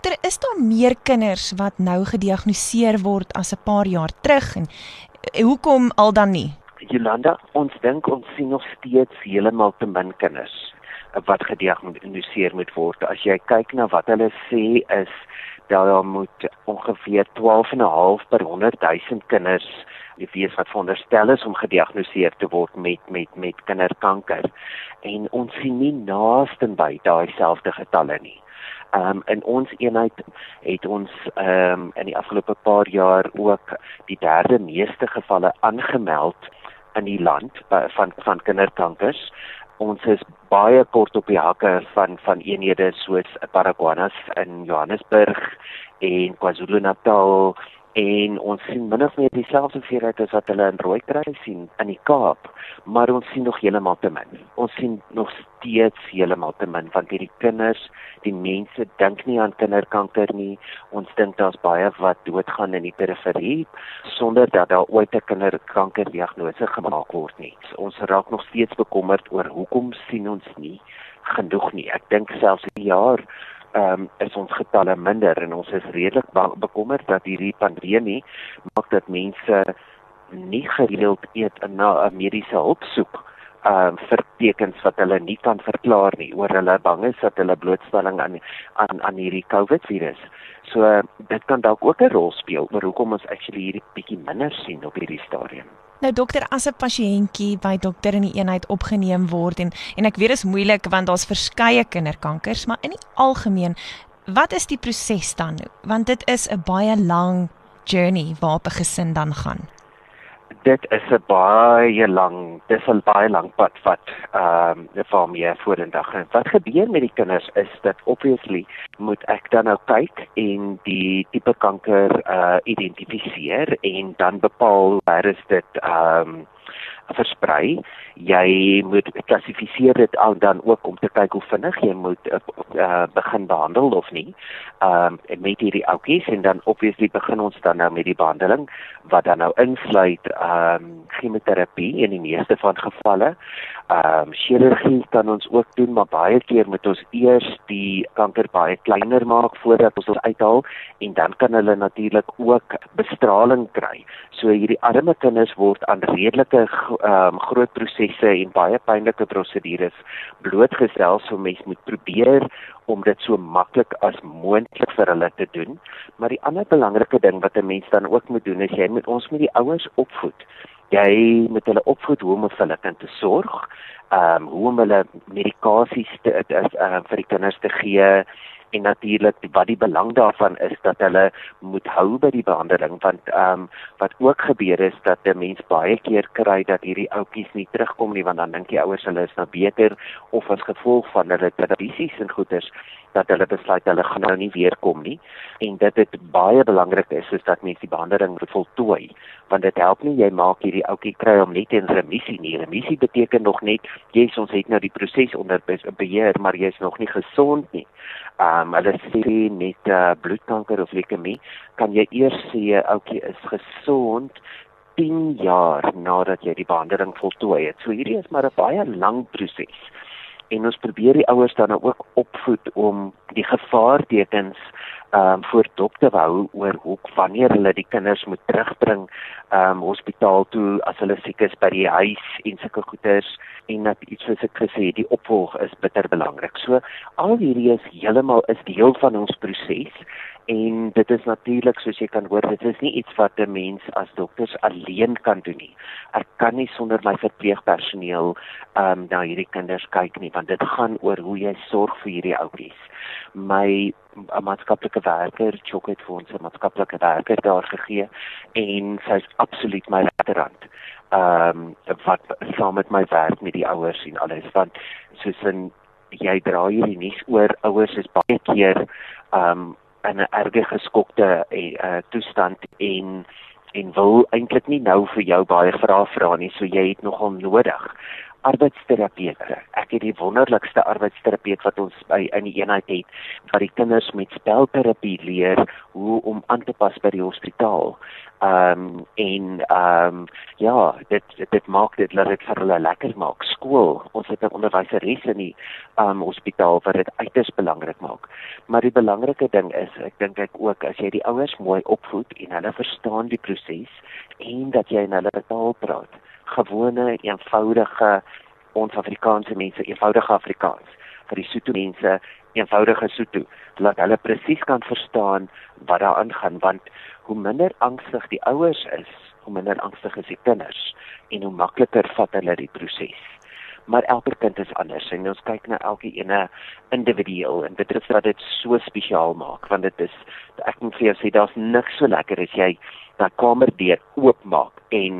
Dokter, is daar meer kinders wat nou gediagnoseer word as 'n paar jaar terug en hoekom al dan nie? Jolanda, ons dink ons sien nog steeds heeltemal te min kinders wat gediagnoseer moet word. As jy kyk na wat hulle sê is daar moet ongeveer 12,5 per 100 000 kinders wees wat veronderstel is om gediagnoseer te word met met met kinderkanker. En ons sien nie naaste by daai selfde getalle nie. Ehm um, in ons eenheid het ons ehm um, in die afgelope paar jaar ook die derde meeste gevalle aangemeld in die land van van kinderkankers ons is baie kort op die hakke van van eenhede soos Paraguanas in Johannesburg en KwaZulu-Natal en ons sien min of meer dieselfde veelheid as wat hulle in Rooikruis sien in die Kaap, maar ons sien nog heeltemal te min. Ons sien nog steeds heeltemal te min want hierdie kinders, die mense dink nie aan kinderkanker nie. Ons dink daar's baie wat doodgaan in die periferie sonder dat daar ooit 'n kinderkankerdiagnose gemaak word nie. Ons raak nog steeds bekommerd oor hoekom sien ons nie genoeg nie. Ek dink selfs die jaar ehm um, is ons getalle minder en ons is redelik bekommerd dat hierdie pandemie maak dat mense nie gereeld eet en na 'n mediese hulp soek ehm uh, vir tekens wat hulle nie kan verklaar nie oor hulle bang is dat hulle blootstelling aan aan aan hierdie COVID virus. So uh, dit kan dalk ook 'n rol speel oor hoekom ons actually hierdie bietjie minder sien op hierdie stadium. Nou dokter, as 'n pasiëntjie by dokter in die eenheid opgeneem word en en ek weet dit is moeilik want daar's verskeie kinderkankers, maar in die algemeen, wat is die proses dan? Want dit is 'n baie lang journey waarop 'n gesin dan gaan dit is 'n baie lang dis 'n baie lang pad wat ehm um, vir my vorendag en wat gebeur met die kinders is dat obviously moet ek dan nou kyk en die tipe kanker uh identifiseer en dan bepaal waar is dit ehm um, versprei. Jy moet klassifiseer dit al dan ook om te kyk hoe vinnig jy moet uh, begin behandel of nie. Ehm um, met hierdie oudjies en dan obviously begin ons dan nou met die behandeling wat dan nou insluit ehm um, chemoterapie in die meeste van gevalle. Ehm um, chirurgie kan ons ook doen, maar baie keer moet ons eers die kanker baie kleiner maak voordat ons dit uithaal en dan kan hulle natuurlik ook bestraling kry. So hierdie arme kinders word aan redelike ehm um, groot prosesse en baie pynlike prosedures blootgestel so mens moet probeer om dit so maklik as moontlik vir hulle te doen. Maar die ander belangrike ding wat 'n mens dan ook moet doen is jy moet ons met die ouers opvoed. Jy moet hulle opvoed hoe om vir hulle kind te sorg, ehm um, hoe om hulle medikasies te is uh, vir die kinders te gee en natuurlik wat die belang daarvan is dat hulle moet hou by die behandeling want ehm um, wat ook gebeur is dat 'n mens baie keer kry dat hierdie ouetjies nie terugkom nie want dan dink die ouers hulle is nou beter of as gevolg van hulle tradisies en goeders dat hulle besluit hulle gaan nou nie weer kom nie. En dit dit baie belangrik is is dat mense die behandeling voltooi want dit help nie jy maak hierdie ouetjie kry om net in remissie nie. Remissie beteken nog net jy ons het nou die proses onder beheer maar jy's nog nie gesond nie um, hulle sê met uh, bloedkanker of leukemie kan jy eers sê ouetjie is gesond 10 jaar nadat jy die behandeling voltooi het. So hierdie is maar 'n baie lang proses. En ons probeer die ouers dan ook opvoed om die gevaartekens ehm um, voor dop te hou oor hoe wanneer hulle die kinders moet terugbring ehm um, hospitaal toe as hulle siek is by die huis en sulke goeters en dat iets soos ek gesê het die opvolg is bitter belangrik. So al hierdie is heeltemal is deel van ons proses en dit is natuurlik soos jy kan hoor dit is nie iets wat 'n mens as dokters alleen kan doen nie. Ek kan nie sonder my verpleegpersoneel ehm um, na hierdie kinders kyk nie want dit gaan oor hoe jy sorg vir hierdie ouetjies. My 'n maatskaplike werker, Chok het vir ons 'n maatskaplike werker daar gegee en sy's absoluut my regterhand. Ehm um, wat saam met my werk met die ouers en alles want soos in jy dra hierdie nuus oor ouers is baie keer ehm um, in 'n erge geskokte uh, toestand en en wil eintlik nie nou vir jou baie vrae vra nie, so jy het nogal nodig arbeidsterapeute. Ek het die wonderlikste arbeidsterapeut wat ons by in die eenheid het wat die kinders met spelterapie leer hoe om aan te pas by die hospitaal. Ehm um, en ehm um, ja, dit dit maak dit dat dit vir hulle lekker maak. Skool, ons het 'n onderwyseres in die ehm um, hospitaal wat dit uiters belangrik maak. Maar die belangrike ding is, ek dink ek ook as jy die ouers mooi opvoed en hulle verstaan die proses en dat jy in hulle taal praat, gewone, eenvoudige ons Afrikaanse mense, eenvoudige Afrikaans vir die Sotho mense, eenvoudige Sotho, laat hulle presies kan verstaan wat daar aangaan want hoe minder angstig die ouers is, hoe minder angstig is die kinders en hoe makliker vat hulle die proses. Maar elke kind is anders en ons kyk na elke ene individueel en dit is wat dit so spesiaal maak want dit is ek moet vir jou sê daar's niks so lekker as jy daai kamerdeur oopmaak en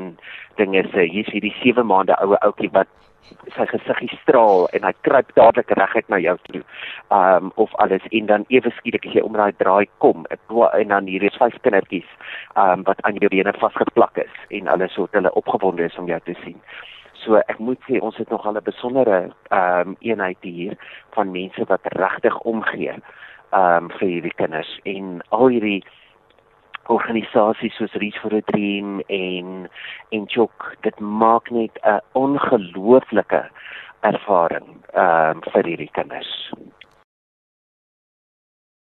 dinge sê hier's hierdie 7 maande oue ouetjie wat sy gesiggie straal en hy kruip dadelik reguit na jou toe. Um of alles en dan ewe skielik as jy om daai draai kom, en dan hier is vyf kindertjies um wat aan jou bene vasgeplak is en alles so hulle opgewonde is om jou te sien. So ek moet sê ons het nog al 'n besondere um eenheid hier van mense wat regtig omgee um vir hierdie kinders en al hierdie organisasies soos Reach for a Dream en en Chok dit maak net 'n ongelooflike ervaring ehm um, vir hierdie kinders.